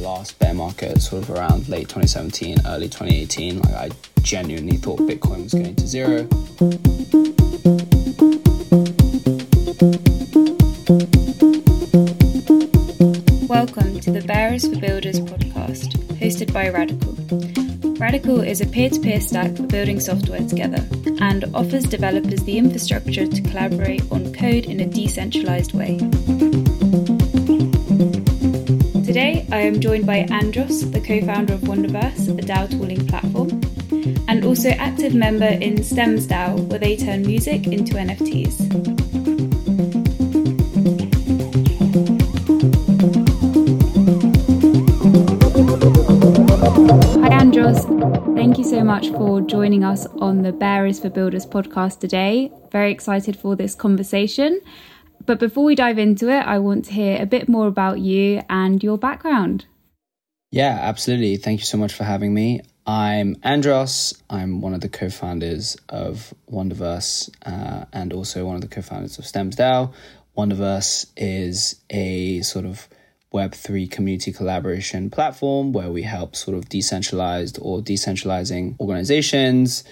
last bear market, sort of around late 2017, early 2018, like I genuinely thought Bitcoin was going to zero. Welcome to the Bearers for Builders podcast, hosted by Radicle. Radicle is a peer to peer stack for building software together and offers developers the infrastructure to collaborate on code in a decentralized way. I am joined by Andros, the co founder of Wonderverse, a DAO tooling platform, and also active member in Stems DAO, where they turn music into NFTs. Hi, Andros. Thank you so much for joining us on the Bearers for Builders podcast today. Very excited for this conversation. But before we dive into it, I want to hear a bit more about you and your background. Yeah, absolutely. Thank you so much for having me. I'm Andros. I'm one of the co founders of Wonderverse uh, and also one of the co founders of Stems DAO. Wonderverse is a sort of Web3 community collaboration platform where we help sort of decentralized or decentralizing organizations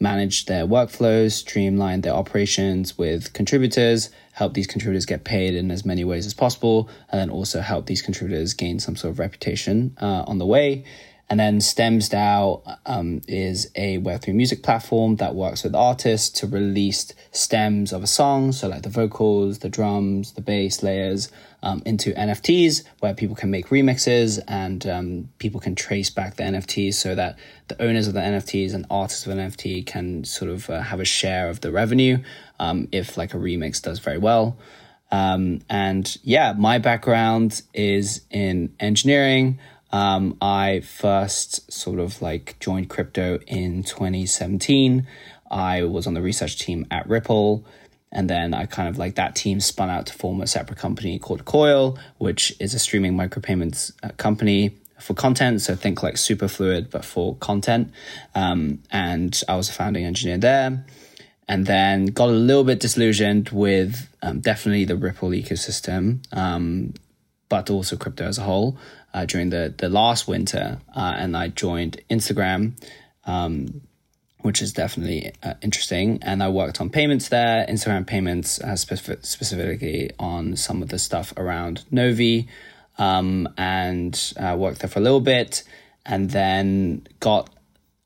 manage their workflows, streamline their operations with contributors, help these contributors get paid in as many ways as possible, and then also help these contributors gain some sort of reputation uh, on the way. And then Stems DAO um, is a Web3 music platform that works with artists to release stems of a song, so like the vocals, the drums, the bass layers, um, into NFTs where people can make remixes and um, people can trace back the NFTs so that the owners of the NFTs and artists of an NFT can sort of uh, have a share of the revenue um, if like a remix does very well. Um, and yeah, my background is in engineering. Um, I first sort of like joined crypto in 2017. I was on the research team at Ripple. And then I kind of like that team spun out to form a separate company called Coil, which is a streaming micropayments uh, company for content. So think like Superfluid, but for content. Um, and I was a founding engineer there. And then got a little bit disillusioned with um, definitely the Ripple ecosystem, um, but also crypto as a whole uh, during the, the last winter. Uh, and I joined Instagram. Which is definitely uh, interesting. And I worked on payments there, Instagram payments, uh, specific, specifically on some of the stuff around Novi, um, and uh, worked there for a little bit, and then got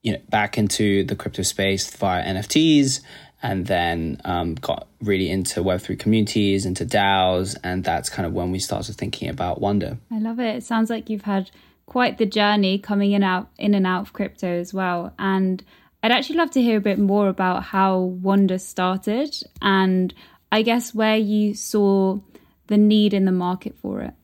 you know back into the crypto space via NFTs. And then um, got really into Web3 communities, into DAOs, and that's kind of when we started thinking about Wonder. I love it. It sounds like you've had quite the journey coming in out in and out of crypto as well. And I'd actually love to hear a bit more about how Wonder started and I guess where you saw the need in the market for it.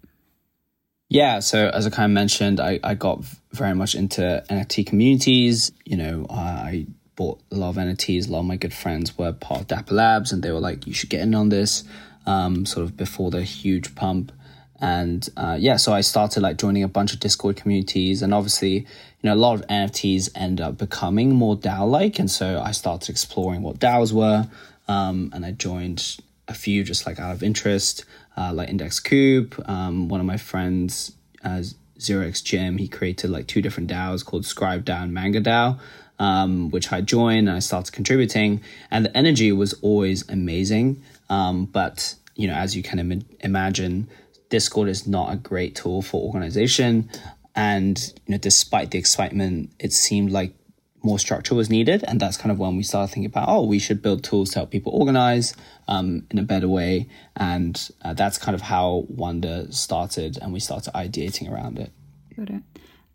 Yeah, so as I kind of mentioned, I, I got very much into NFT communities. You know, I bought a lot of NFTs. A lot of my good friends were part of Dapper Labs, and they were like, "You should get in on this." Um, sort of before the huge pump, and uh, yeah, so I started like joining a bunch of Discord communities, and obviously, you know, a lot of NFTs end up becoming more DAO like, and so I started exploring what DAOs were, um, and I joined a few just like out of interest, uh, like Index Coop. Um, one of my friends, uh, Zero X Jim, he created like two different DAOs called Scribe DAO and Manga DAO. Um, which I joined and I started contributing, and the energy was always amazing. Um, but you know, as you can Im- imagine, Discord is not a great tool for organization. And you know, despite the excitement, it seemed like more structure was needed. And that's kind of when we started thinking about, oh, we should build tools to help people organize um, in a better way. And uh, that's kind of how Wonder started, and we started ideating around it. Got it.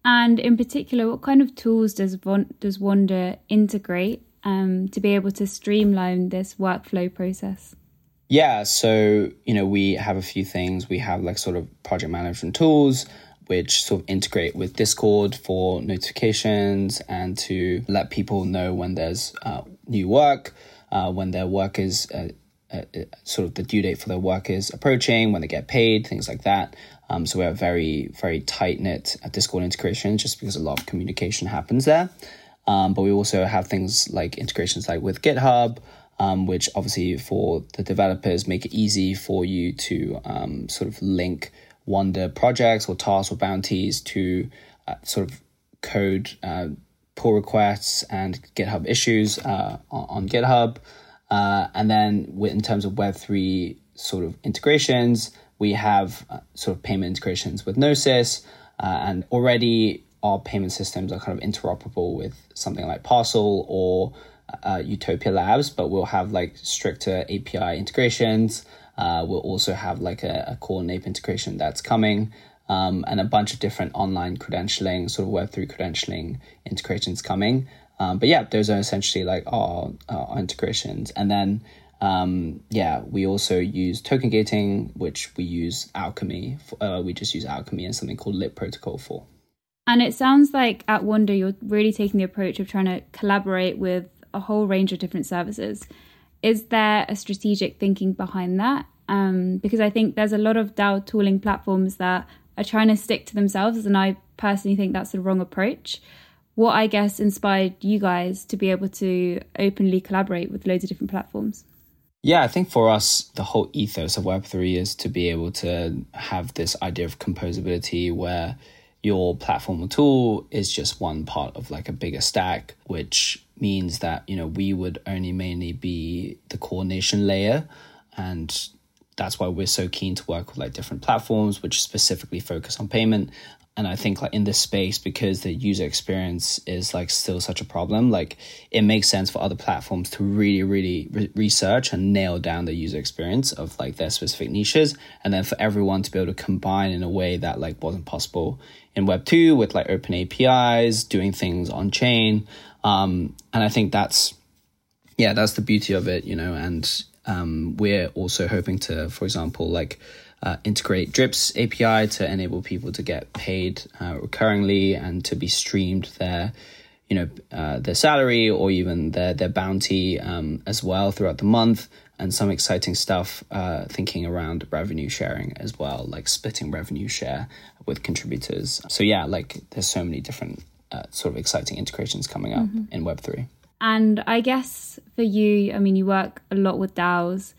And in particular, what kind of tools does does Wonder integrate um, to be able to streamline this workflow process? Yeah, so you know we have a few things. We have like sort of project management tools which sort of integrate with Discord for notifications and to let people know when there's uh, new work, uh, when their work is uh, uh, uh sort of the due date for their work is approaching, when they get paid, things like that. Um, so we have very very tight knit uh, Discord integration just because a lot of communication happens there. Um, but we also have things like integrations like with GitHub um, which obviously for the developers make it easy for you to um, sort of link Wonder projects or tasks or bounties to uh, sort of code uh, pull requests and GitHub issues uh, on, GitHub. Uh, and then in terms of Web3 sort of integrations, we have uh, sort of payment integrations with Gnosis. Uh, and already our payment systems are kind of interoperable with something like Parcel or uh, Utopia Labs, but we'll have like stricter API integrations. Uh, we'll also have like a, a Coordinape integration that's coming um, and a bunch of different online credentialing, sort of Web3 credentialing integrations coming. Um, but yeah, those are essentially like our, our integrations. And then, um, yeah, we also use token gating, which we use Alchemy. For, uh, we just use Alchemy and something called Lit Protocol for. And it sounds like at Wonder, you're really taking the approach of trying to collaborate with a whole range of different services. Is there a strategic thinking behind that? Um, because I think there's a lot of DAO tooling platforms that are trying to stick to themselves. And I personally think that's the wrong approach. What I guess inspired you guys to be able to openly collaborate with loads of different platforms? Yeah, I think for us, the whole ethos of Web3 is to be able to have this idea of composability where your platform or tool is just one part of like a bigger stack, which means that, you know, we would only mainly be the coordination layer. And that's why we're so keen to work with like different platforms which specifically focus on payment. And i think like in this space because the user experience is like still such a problem like it makes sense for other platforms to really really re- research and nail down the user experience of like their specific niches. And then for everyone to be able to combine in a way that like wasn't possible in web 2 with like open apis doing things on chain um, and i think that's yeah that's the beauty of it you know and um, we're also hoping to, for example, like uh, integrate Drips API to enable people to get paid uh, recurringly and to be streamed their, you know, uh, their salary or even their their bounty um, as well throughout the month. And some exciting stuff uh, thinking around revenue sharing as well, like splitting revenue share with contributors. So yeah, like there's so many different uh, sort of exciting integrations coming up mm-hmm. in Web three. And I guess for you, I mean, you work a lot with DAOs.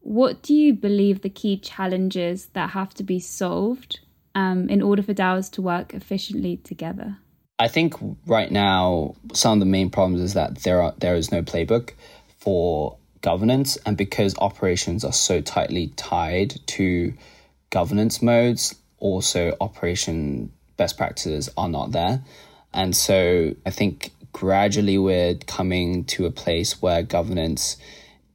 What do you believe the key challenges that have to be solved um, in order for DAOs to work efficiently together? I think right now some of the main problems is that there are there is no playbook for governance, and because operations are so tightly tied to governance modes, also operation best practices are not there, and so I think gradually we're coming to a place where governance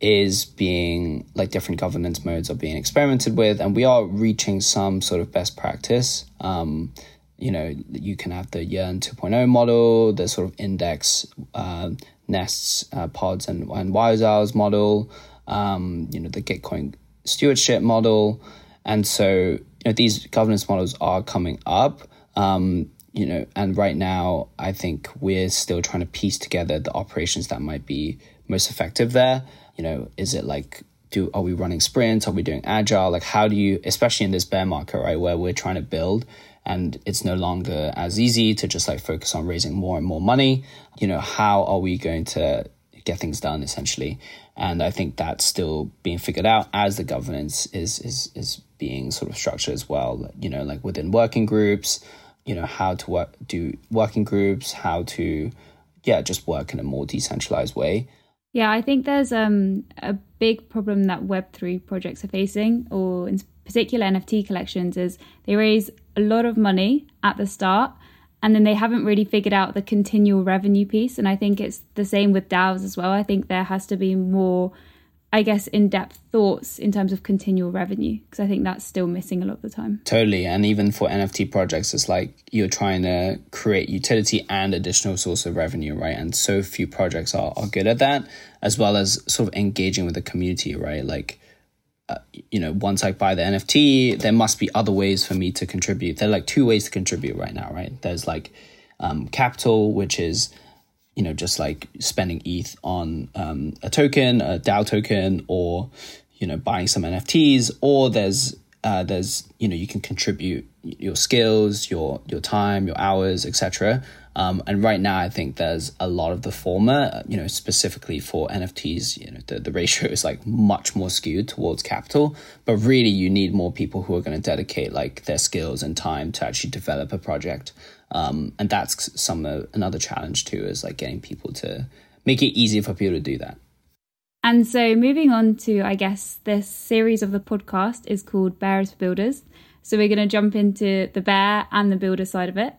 is being like different governance modes are being experimented with and we are reaching some sort of best practice. Um, you know you can have the yearn 2.0 model the sort of index uh, nests uh, pods and, and WiseOwls model um, you know the gitcoin stewardship model. And so you know these governance models are coming up. Um, you know, and right now, I think we're still trying to piece together the operations that might be most effective there. You know, is it like, do are we running sprints? Are we doing agile? Like, how do you, especially in this bear market, right, where we're trying to build and it's no longer as easy to just like focus on raising more and more money. You know, how are we going to get things done essentially? And I think that's still being figured out as the governance is is is being sort of structured as well. You know, like within working groups you know how to work do working groups how to yeah just work in a more decentralized way. Yeah i think there's um a big problem that web3 projects are facing or in particular nft collections is they raise a lot of money at the start and then they haven't really figured out the continual revenue piece and i think it's the same with daos as well. I think there has to be more I guess, in depth thoughts in terms of continual revenue, because I think that's still missing a lot of the time. Totally. And even for NFT projects, it's like you're trying to create utility and additional source of revenue, right? And so few projects are, are good at that, as well as sort of engaging with the community, right? Like, uh, you know, once I buy the NFT, there must be other ways for me to contribute. There are like two ways to contribute right now, right? There's like um, capital, which is you know, just like spending ETH on um, a token, a DAO token, or you know, buying some NFTs, or there's uh, there's you know you can contribute your skills, your your time, your hours, etc. Um, and right now, I think there's a lot of the former, you know, specifically for NFTs, you know, the, the ratio is like much more skewed towards capital. But really, you need more people who are going to dedicate like their skills and time to actually develop a project. Um, and that's some uh, another challenge too, is like getting people to make it easier for people to do that. And so, moving on to, I guess, this series of the podcast is called Bears for Builders. So, we're going to jump into the bear and the builder side of it.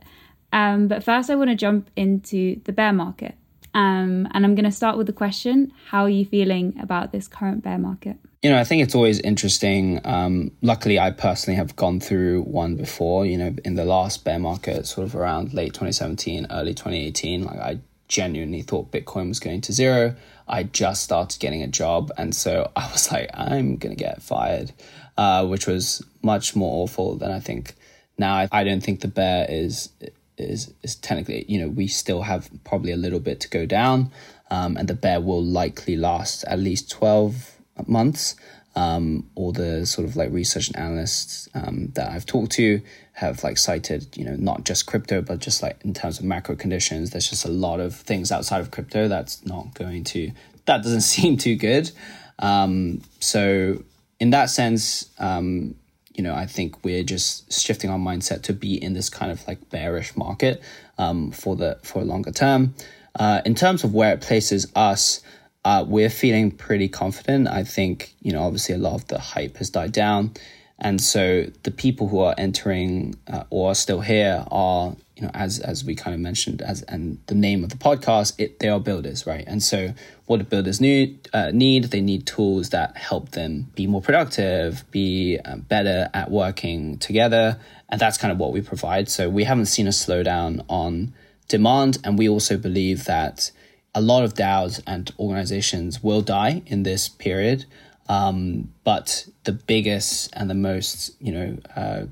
Um, but first, I want to jump into the bear market. Um, and I'm going to start with the question How are you feeling about this current bear market? You know, I think it's always interesting. Um, luckily, I personally have gone through one before, you know, in the last bear market, sort of around late 2017, early 2018. Like, I genuinely thought Bitcoin was going to zero. I just started getting a job. And so I was like, I'm going to get fired, uh, which was much more awful than I think now. I, I don't think the bear is is is technically you know we still have probably a little bit to go down, um, and the bear will likely last at least twelve months. Um, all the sort of like research and analysts um, that I've talked to have like cited, you know, not just crypto, but just like in terms of macro conditions, there's just a lot of things outside of crypto that's not going to, that doesn't seem too good. Um, so in that sense, um, you know, I think we're just shifting our mindset to be in this kind of like bearish market um, for the for a longer term. Uh, in terms of where it places us, uh, we're feeling pretty confident. I think you know, obviously, a lot of the hype has died down, and so the people who are entering uh, or are still here are you know, as as we kind of mentioned, as and the name of the podcast, it they are builders, right? And so, what do builders need? Uh, need they need tools that help them be more productive, be uh, better at working together, and that's kind of what we provide. So we haven't seen a slowdown on demand, and we also believe that a lot of DAOs and organizations will die in this period. Um, but the biggest and the most, you know, uh,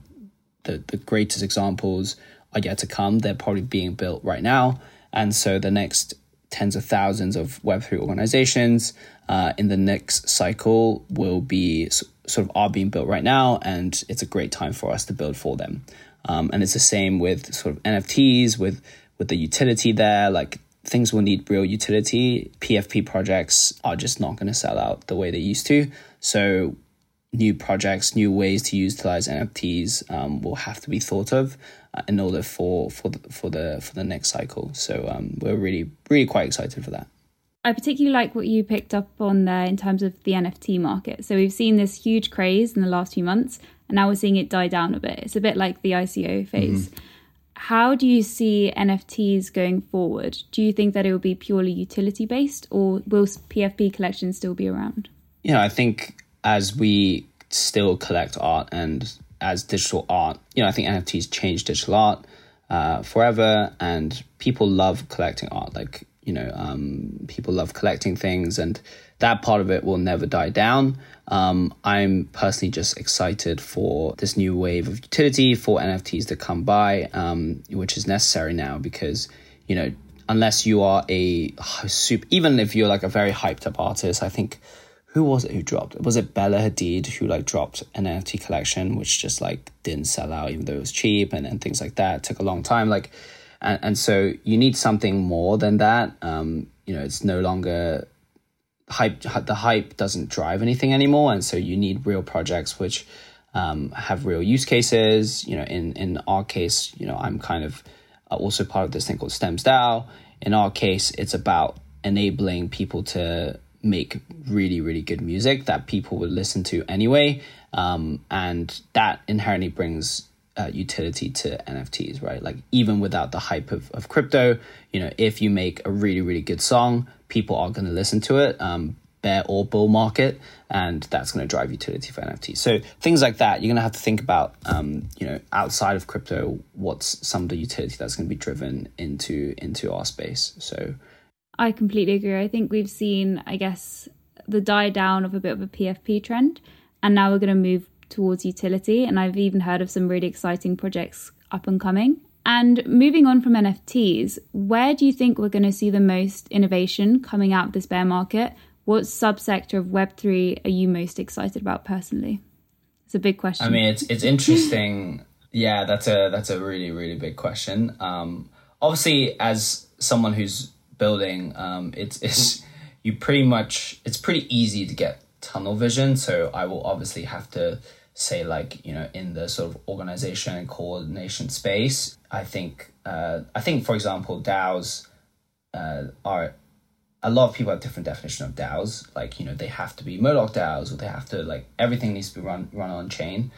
the the greatest examples are yet to come. They're probably being built right now. And so the next tens of thousands of Web3 organizations uh, in the next cycle will be sort of are being built right now. And it's a great time for us to build for them. Um, and it's the same with sort of NFTs, with, with the utility there. Like things will need real utility. PFP projects are just not going to sell out the way they used to. So new projects, new ways to utilize NFTs um, will have to be thought of in order for for the, for the for the next cycle. So um, we're really really quite excited for that. I particularly like what you picked up on there in terms of the NFT market. So we've seen this huge craze in the last few months, and now we're seeing it die down a bit. It's a bit like the ICO phase. Mm-hmm. How do you see NFTs going forward? Do you think that it will be purely utility based, or will PFP collections still be around? Yeah, I think as we still collect art and as digital art, you know, I think NFTs changed digital art uh, forever, and people love collecting art. Like, you know, um, people love collecting things, and that part of it will never die down. Um, I'm personally just excited for this new wave of utility for NFTs to come by, um, which is necessary now because, you know, unless you are a super, even if you're like a very hyped up artist, I think who was it who dropped? Was it Bella Hadid who like dropped an NFT collection which just like didn't sell out even though it was cheap and, and things like that. It took a long time. Like and, and so you need something more than that. Um, you know, it's no longer hype the hype doesn't drive anything anymore. And so you need real projects which um, have real use cases. You know, in in our case, you know, I'm kind of also part of this thing called Stems DAO. In our case, it's about enabling people to make really really good music that people would listen to anyway. Um, and that inherently brings uh, utility to nfts right? Like even without the hype of, of crypto you know if you make a really really good song people are going to listen to it um, bear or bull market and that's going to drive utility for nfts so things like that you're going to have to think about um, you know outside of crypto what's some of the utility that's going to be driven into into our space. So I completely agree. I think we've seen, I guess, the die down of a bit of a PFP trend, and now we're going to move towards utility. And I've even heard of some really exciting projects up and coming. And moving on from NFTs, where do you think we're going to see the most innovation coming out of this bear market? What subsector of Web3 are you most excited about personally? It's a big question. I mean, it's it's interesting. yeah, that's a that's a really really big question. Um, obviously, as someone who's building, um, it's it's you pretty much it's pretty easy to get tunnel vision. So I will obviously have to say like you know in the sort of organization and coordination space. I think uh, I think for example DAOs uh, are a lot of people have different definition of DAOs. Like, you know, they have to be Moloch DAOs or they have to like everything needs to be run run on chain.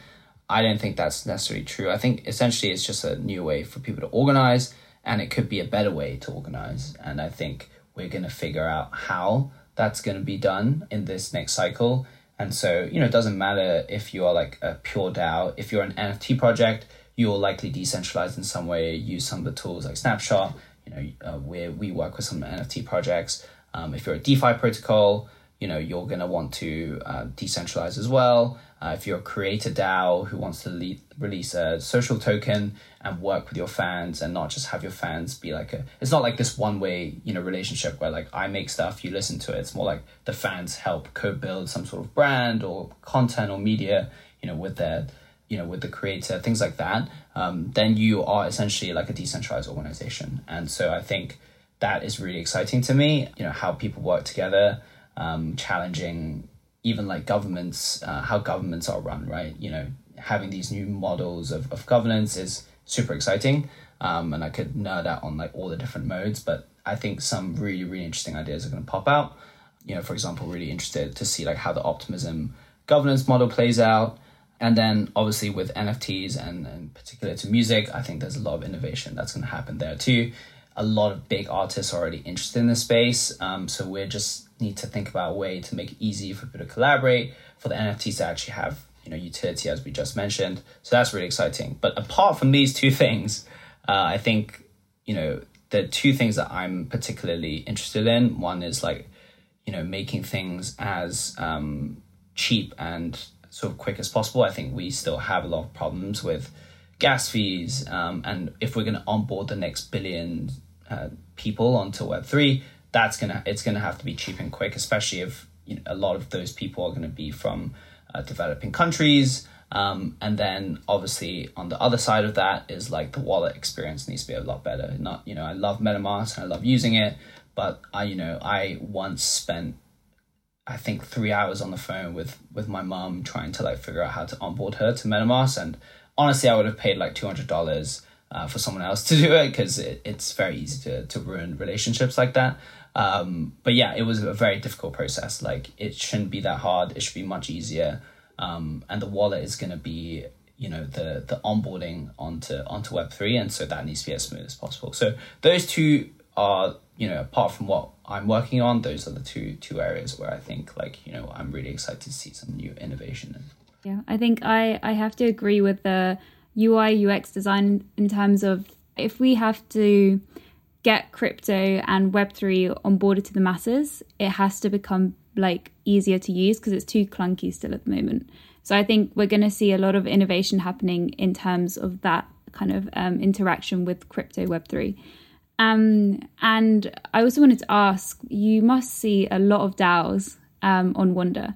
I don't think that's necessarily true. I think essentially it's just a new way for people to organize and it could be a better way to organize. And I think we're gonna figure out how that's gonna be done in this next cycle. And so, you know, it doesn't matter if you are like a pure DAO, if you're an NFT project, you'll likely decentralize in some way, use some of the tools like Snapshot. You know, uh, where we work with some NFT projects um, if you're a DeFi protocol, you know you're going to want to uh, decentralize as well. Uh, if you're a creator DAO who wants to lead, release a social token and work with your fans and not just have your fans be like a, it's not like this one way you know relationship where like I make stuff, you listen to it. It's more like the fans help co-build some sort of brand or content or media, you know, with their you know with the creator things like that. Um, then you are essentially like a decentralized organization, and so I think that is really exciting to me. You know, how people work together, um, challenging even like governments, uh, how governments are run, right? You know, having these new models of, of governance is super exciting. Um, and I could nerd out on like all the different modes, but I think some really, really interesting ideas are going to pop out. You know, for example, really interested to see like how the optimism governance model plays out. And then obviously with NFTs and, and particular to music, I think there's a lot of innovation that's going to happen there too a lot of big artists are already interested in the space. Um, so we just need to think about a way to make it easy for people to collaborate, for the NFTs to actually have you know utility as we just mentioned. So that's really exciting. But apart from these two things, uh, I think you know the two things that I'm particularly interested in. One is like you know making things as um, cheap and sort of quick as possible. I think we still have a lot of problems with gas fees, um, and if we're going to onboard the next billion uh, people onto Web three, that's gonna it's gonna have to be cheap and quick, especially if you know, a lot of those people are to be from uh, developing countries. Um, and then obviously on the other side of that is like the wallet experience needs to be a lot better. Not you know I love MetaMask I love using it, but I you know I once spent I think three hours on the phone with with my mom trying to like figure out how to onboard her to MetaMask, and honestly I would have paid like two hundred dollars uh, for someone else to do it because it, it's very easy to, to ruin relationships like that. Um, but yeah, it was a very difficult process. Like it shouldn't be that hard. It should be much easier. Um, and the wallet is going to be, you know, the the onboarding onto onto Web three, and so that needs to be as smooth as possible. So those two are, you know, apart from what I'm working on, those are the two two areas where I think, like, you know, I'm really excited to see some new innovation. Yeah, I think I I have to agree with the UI UX design in terms of if we have to get crypto and web3 onboarded to the masses it has to become like easier to use because it's too clunky still at the moment. So i think we're going to see a lot of innovation happening in terms of that kind of um, interaction with crypto web3 um, and i also wanted to ask you must see a lot of daos um, on wonder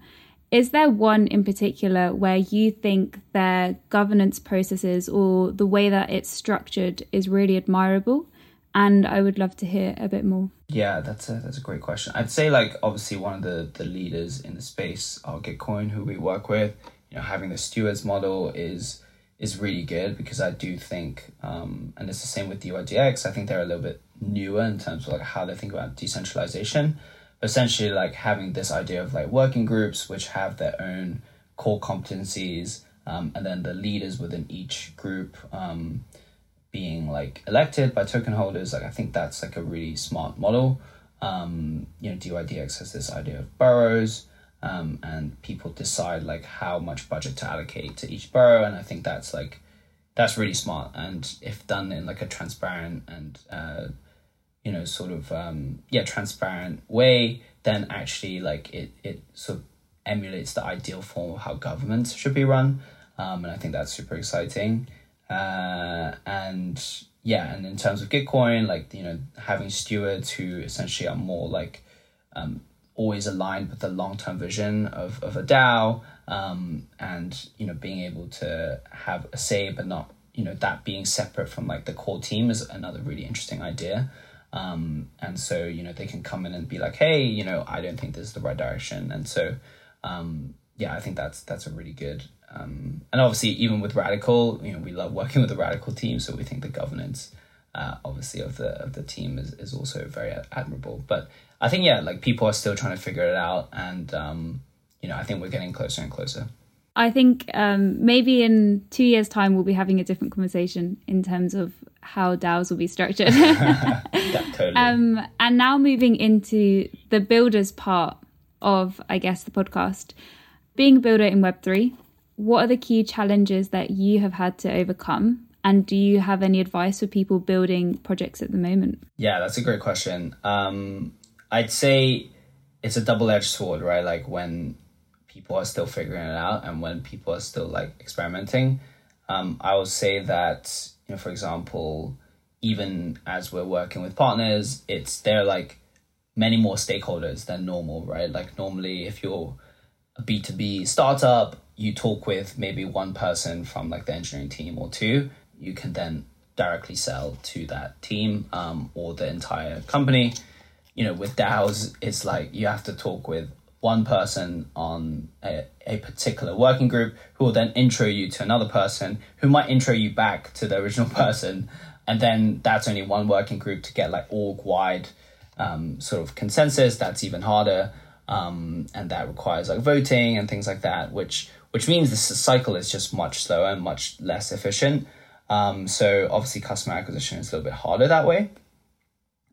is there one in particular where you think their governance processes or the way that it's structured is really admirable? And I would love to hear a bit more. Yeah, that's a that's a great question. I'd say like obviously one of the the leaders in the space are Gitcoin, who we work with. You know, having the stewards model is is really good because I do think, um, and it's the same with the DYDX. I think they're a little bit newer in terms of like how they think about decentralization essentially like having this idea of like working groups which have their own core competencies um, and then the leaders within each group um, being like elected by token holders like i think that's like a really smart model. Um, you know dydx has this idea of boroughs um, and people decide like how much budget to allocate to each borough and i think that's like that's really smart and if done in like a transparent and uh, you know sort of um yeah transparent way then actually like it it sort of emulates the ideal form of how governments should be run. Um and i think that's super exciting. Uh and yeah and in terms of gitcoin like you know having stewards who essentially are more like um always aligned with the long-term vision of, of a dao um, and you know being able to have a say but not you know that being separate from like the core team is another really interesting idea um, and so you know they can come in and be like hey you know i don't think this is the right direction. And so um, yeah i think that's that's a really good um, and obviously even with Radicle you know we love working with the Radicle team so we think the governance uh, obviously of the of the team is, is also very admirable. But i think yeah like people are still trying to figure it out and um, you know i think we're getting closer and closer I think um, maybe in two years' time we'll be having a different conversation in terms of how DAOs will be structured. totally. um, and now moving into the builders part of, I guess, the podcast. Being a builder in Web3, what are the key challenges that you have had to overcome? And do you have any advice for people building projects at the moment? Yeah, that's a great question. Um, I'd say it's a double edged sword, right? Like when people are still figuring it out and when people are still like experimenting. Um, I will say that, you know, for example, even as we're working with partners, it's there like many more stakeholders than normal, right? Like normally if you're a B2B startup, you talk with maybe one person from like the engineering team or two. You can then directly sell to that team um, or the entire company. You know, with DAOs, it's like you have to talk with one person on a, a particular working group who will then intro you to another person who might intro you back to the original person. And then that's only one working group to get like org wide um, sort of consensus. That's even harder. Um, and that requires like voting and things like that which which means this cycle is just much slower and much less efficient. Um, so obviously customer acquisition is a little bit harder that way.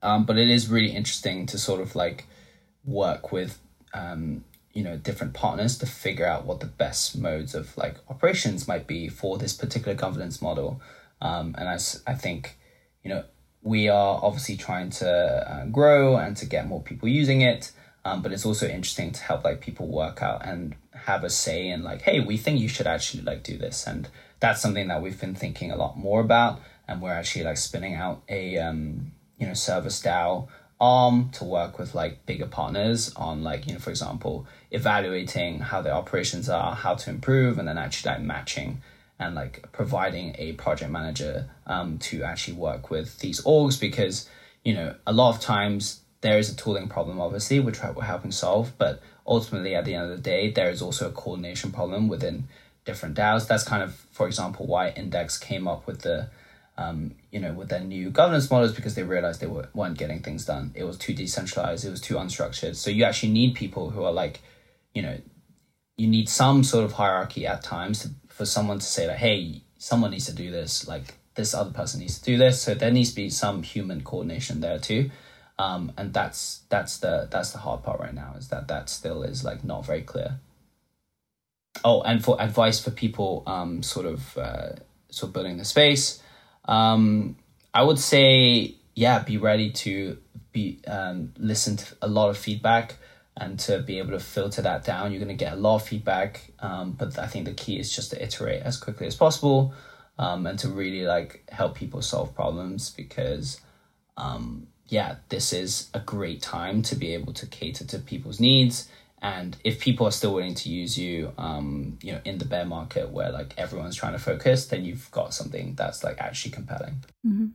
Um, but it is really interesting to sort of like work with um, you know different partners to figure out what the best modes of like operations might be for this particular governance model. Um, and I, I think you know we are obviously trying to uh, grow and to get more people using it. Um, but it's also interesting to help like people work out and have a say in like hey we think you should actually like do this. And that's something that we've been thinking a lot more about. And we're actually like spinning out a um, you know service DAO arm to work with like bigger partners on like you know for example evaluating how their operations are how to improve and then actually like matching and like providing a project manager um, to actually work with these orgs because you know a lot of times there is a tooling problem obviously which we're helping solve but ultimately at the end of the day there is also a coordination problem within different DAOs. That's kind of for example why index came up with the um, you know, with their new governance models because they realized they were, weren't getting things done. It was too decentralized. It was too unstructured. So you actually need people who are like, you know, you need some sort of hierarchy at times to, for someone to say like, hey, someone needs to do this. Like this other person needs to do this. So there needs to be some human coordination there too. Um, and that's that's the that's the hard part right now is that that still is like not very clear. Oh, and for advice for people, um, sort of uh, sort of building the space um, I would say, yeah, be ready to be um, listen to a lot of feedback and to be able to filter that down. You're going to get a lot of feedback, um, but I think the key is just to iterate as quickly as possible um, and to really like help people solve problems because, um, yeah, this is a great time to be able to cater to people's needs and if people are still willing to use you um, you know in the bear market where like everyone's trying to focus then you've got something that's like actually compelling. Mm-hmm.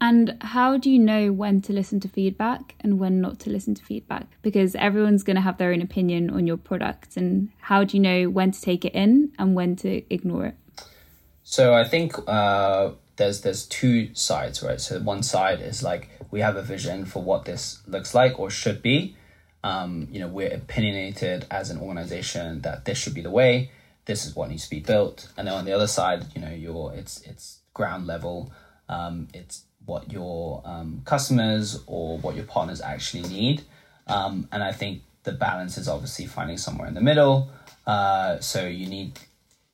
and how do you know when to listen to feedback and when not to listen to feedback? Because everyone's going to have their own opinion on your product and how do you know when to take it in and when to ignore it? So i think uh, there's there's two sides right? So one side is like we have a vision for what this looks like or should be um, you know, we're opinionated as an organization that this should be the way. This is what needs to be built. And then on the other side, you know, you're it's it's ground level. Um, it's what your um, customers or what your partners actually need. Um, and I think the balance is obviously finding somewhere in the middle. Uh, so you need,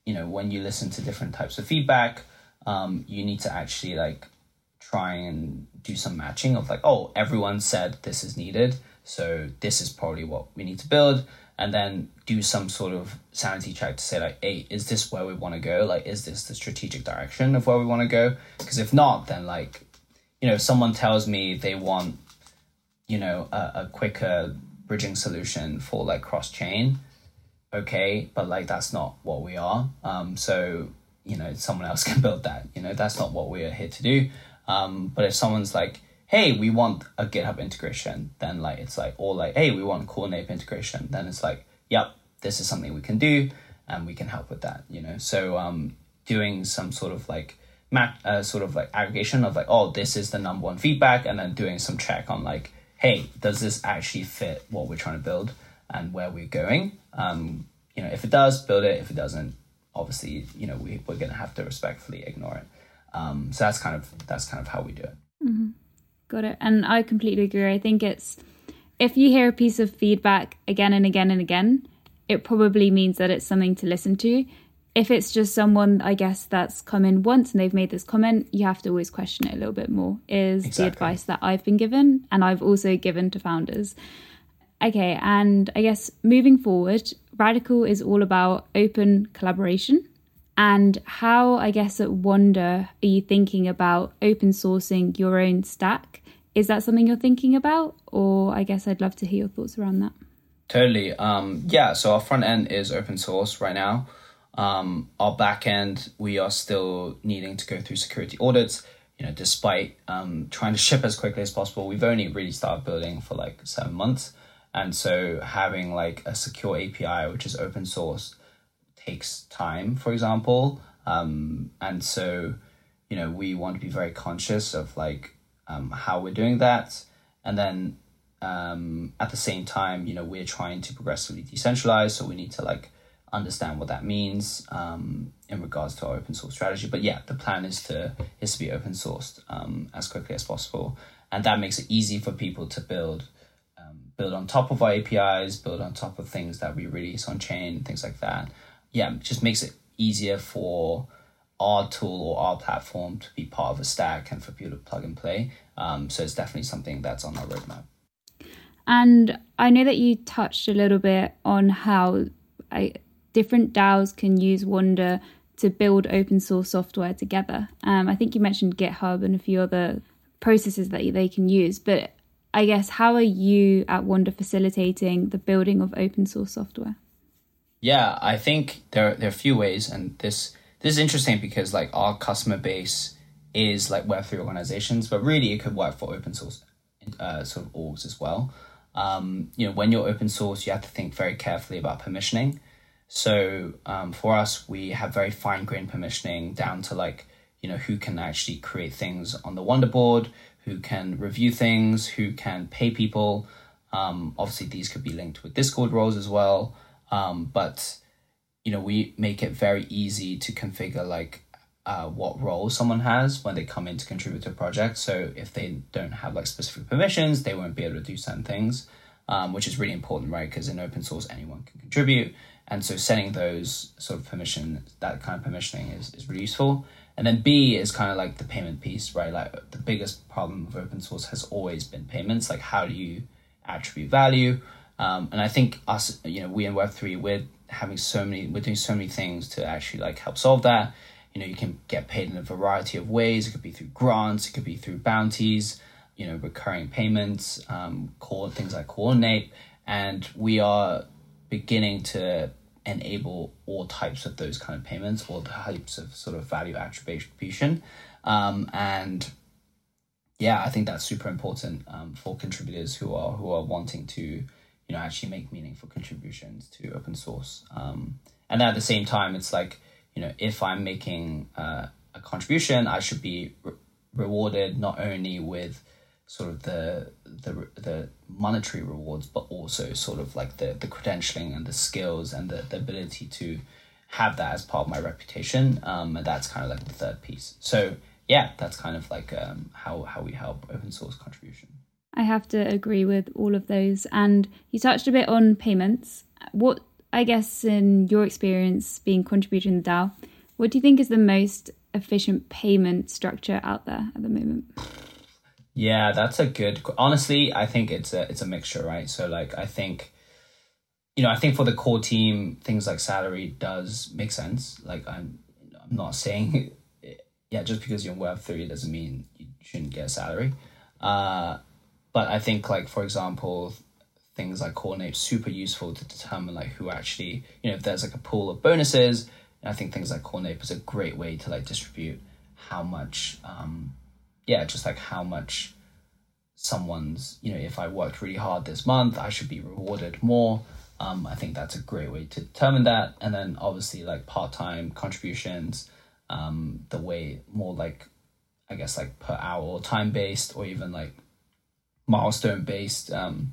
you know, when you listen to different types of feedback, um, you need to actually like try and do some matching of like, oh, everyone said this is needed. So this is probably what we need to build, and then do some sort of sanity check to say like, hey, is this where we want to go? Like, is this the strategic direction of where we want to go? Because if not, then like, you know, if someone tells me they want, you know, a, a quicker bridging solution for like cross chain, okay, but like that's not what we are. Um, so you know, someone else can build that. You know, that's not what we're here to do. Um, but if someone's like, hey, we want a GitHub integration, then like it's like, or like, hey, we want Coordinape integration, then it's like, yep, this is something we can do, and we can help with that. You know, so um, doing some sort of like map, uh, sort of like aggregation of like, oh, this is the number one feedback, and then doing some check on like, hey, does this actually fit what we're trying to build and where we're going? Um, you know, if it does, build it. If it doesn't, obviously, you know, we, we're to have to respectfully ignore it. Um, so that's kind of that's kind of how we do it. Got it. And I completely agree. I think it's if you hear a piece of feedback again and again and again, it probably means that it's something to listen to. If it's just someone, I guess, that's come in once and they've made this comment, you have to always question it a little bit more. Is exactly. the advice that I've been given and I've also given to founders. Okay, and I guess moving forward, Radicle is all about open collaboration. And how, I guess, at Wonder are you thinking about open sourcing your own stack? Is that something you're thinking about? Or I guess I'd love to hear your thoughts around that. Totally. Um, yeah, so our front end is open source right now. Um, our back end, we are still needing to go through security audits. You know, despite um, trying to ship as quickly as possible, we've only really started building for like seven months. And so having like a secure API, which is open source, takes time, for example. Um, and so, you know, we want to be very conscious of like um, how we're doing that. And then um, at the same time, you know, we're trying to progressively decentralize. So we need to like understand what that means um, in regards to our open source strategy. But yeah, the plan is to is to be open sourced um, as quickly as possible, and that makes it easy for people to build um, build on top of our APIs, build on top of things that we release on chain, things like that. Yeah, just makes it easier for our tool or our platform to be part of a stack and for people to plug and play. Um, so it's definitely something that's on our roadmap. And I know that you touched a little bit on how I, different DAOs can use Wonder to build open source software together. Um, I think you mentioned GitHub and a few other processes that they can use, but I guess how are you at Wonder facilitating the building of open source software? Yeah, I think there there are a few ways, and this this is interesting because like our customer base is like Web three organizations, but really it could work for open source uh, sort of orgs as well. Um, you know, when you're open source, you have to think very carefully about permissioning. So um, for us, we have very fine grained permissioning down to like you know who can actually create things on the Wonderboard, who can review things, who can pay people. Um, obviously, these could be linked with Discord roles as well. Um, but you know, we make it very easy to configure like uh, what role someone has when they come in to contribute to a project. So if they don't have like specific permissions, they won't be able to do certain things, um, which is really important, right? Because in open source, anyone can contribute. And so setting those sort of permission, that kind of permissioning is, is really useful. And then B is kind of like the payment piece, right? Like the biggest problem of open source has always been payments. Like how do you attribute value? Um, and I think us, you know, we in Web3, we're having so many, we're doing so many things to actually like help solve that. You know, you can get paid in a variety of ways. It could be through grants, it could be through bounties, you know, recurring payments, um, call things like Coordinape. And we are beginning to enable all types of those kind of payments, all types of sort of value attribution. Um, and yeah, I think that's super important um, for contributors who are who are wanting to, you know, actually make meaningful contributions to open source. Um, and at the same time, it's like, you know, if I'm making uh, a contribution, I should be re- rewarded not only with sort of the the the monetary rewards, but also sort of like the the credentialing and the skills and the, the ability to have that as part of my reputation. Um, and that's kind of like the third piece. So yeah, that's kind of like um, how how we help open source contribution. I have to agree with all of those. And you touched a bit on payments. What I guess in your experience being contributor in the DAO, what do you think is the most efficient payment structure out there at the moment? Yeah, that's a good. Honestly, I think it's a it's a mixture, right? So like, I think, you know, I think for the core team, things like salary does make sense. Like, I'm I'm not saying, yeah, just because you're in Web three doesn't mean you shouldn't get a salary. Uh, but I think like for example, things like Coordinape super useful to determine like who actually you know if there's like a pool of bonuses i think things like Coordinape is a great way to like distribute how much um yeah just like how much someone's you know if i worked really hard this month i should be rewarded more. Um i think that's a great way to determine that. And then obviously like part-time contributions um the way more like i guess like per hour or time based or even like milestone based um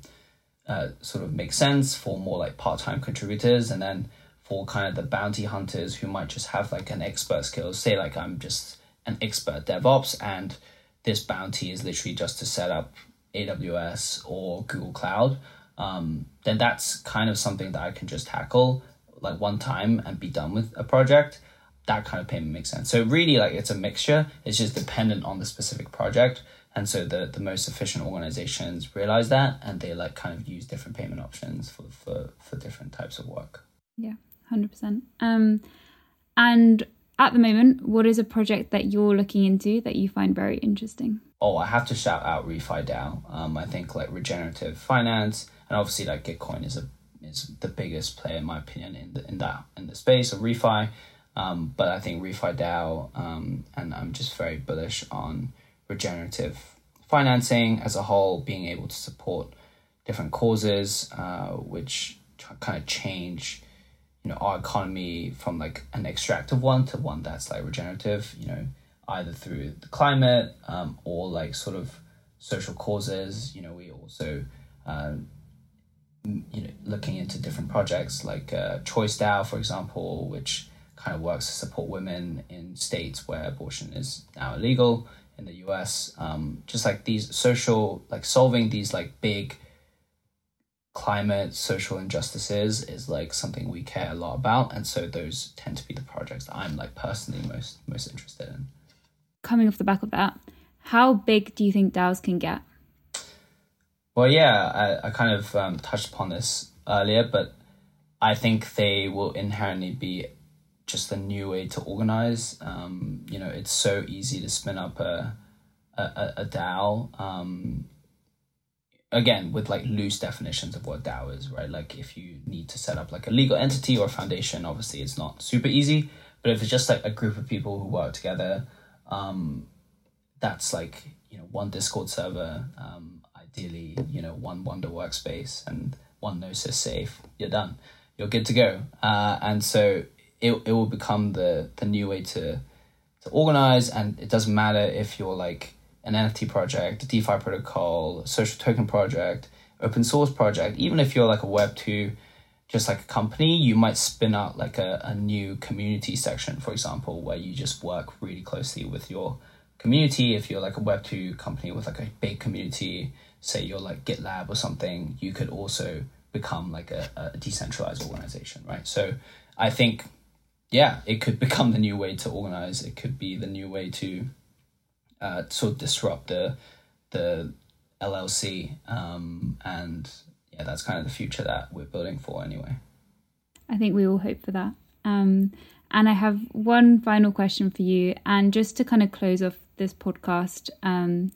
uh, sort of makes sense for more like part-time contributors. And then for kind of the bounty hunters who might just have like an expert skill say like i'm just an expert devops and this bounty is literally just to set up aws or google cloud um, then that's kind of something that i can just tackle like one time and be done with a project. That kind of payment makes sense. So really like it's a mixture. It's just dependent on the specific project and so the the most efficient organizations realize that and they like kind of use different payment options for for, for different types of work. Yeah 100% um and at the moment what is a project that you're looking into that you find very interesting? Oh i have to shout out refi dao um i think like regenerative finance and obviously like gitcoin is a is the biggest player in my opinion in the, in that in the space of refi. Um, but I think refi DAO, um, and I'm just very bullish on regenerative financing as a whole, being able to support different causes, uh, which kind of change, you know, our economy from like an extractive one to one that's like regenerative. You know, either through the climate um, or like sort of social causes. You know, we also. Um, you know, looking into different projects like uh, Choice DAO, for example, which kind of works to support women in states where abortion is now illegal in the US. Um, just like these social, like solving these like big climate social injustices is like something we care a lot about, and so those tend to be the projects that I'm like personally most most interested in. Coming off the back of that, how big do you think DAOs can get? Well, yeah, I, I kind of um, touched upon this earlier, but I think they will inherently be just a new way to organize. Um, you know, it's so easy to spin up a a, a DAO. Um, again, with like loose definitions of what DAO is, right? Like if you need to set up like a legal entity or a foundation, obviously it's not super easy. But if it's just like a group of people who work together, um, that's like you know one Discord server, um, ideally you know one Wonder workspace and one Gnosis safe. You're done. You're good to go. Uh, and so it, it will become the the new way to to organize and it doesn't matter if you're like an NFT project, a DeFi protocol, social token project, open source project, even if you're like a web two just like a company, you might spin out like a, a new community section, for example, where you just work really closely with your community. If you're like a web two company with like a big community, say you're like GitLab or something, you could also become like a, a decentralized organization, right? So I think yeah, it could become the new way to organize. It could be the new way to uh, sort of disrupt the the LLC, um, and yeah, that's kind of the future that we're building for anyway. I think we all hope for that. Um, and I have one final question for you, and just to kind of close off this podcast, um,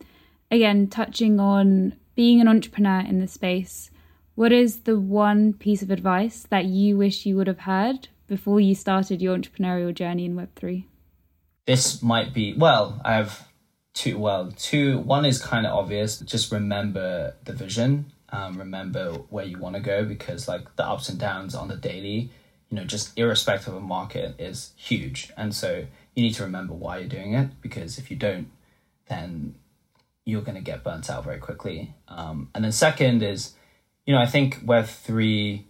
again touching on being an entrepreneur in the space. What is the one piece of advice that you wish you would have heard before you started your entrepreneurial journey in Web3? This might be, well, I have two, well, two, one is kind of obvious. Just remember the vision, um, remember where you want to go because, like, the ups and downs on the daily, you know, just irrespective of market is huge. And so you need to remember why you're doing it because if you don't, then you're going to get burnt out very quickly. Um, and then second is, you know, I think Web3,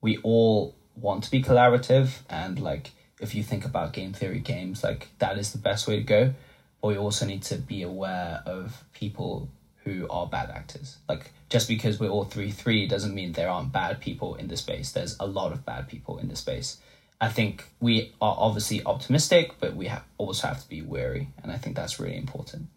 we all want to be collaborative and like if you think about game theory games like that is the best way to go. But we also need to be aware of people who are bad actors. Like just because we're all three three doesn't mean there aren't bad people in the space. There's a lot of bad people in the space. I think we are obviously optimistic but we have also have to be wary and i think that's really important.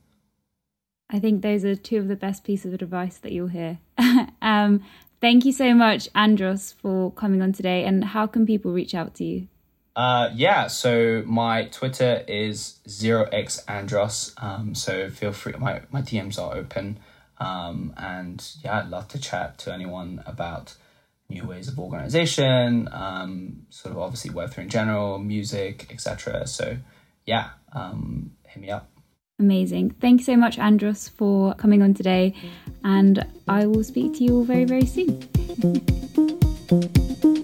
I think those are two of the best pieces of advice that you'll hear. um, Thank you so much, Andros, for coming on today. And how can people reach out to you? Uh, yeah, so my Twitter is 0xandros. Um, so feel free, my, my DMs are open. Um, and yeah, I'd love to chat to anyone about new ways of organization, um, sort of obviously Web3 in general, music, etc. So yeah, um, hit me up. Amazing. Thank you so much, Andros, for coming on today. And I will speak to you all very, very soon.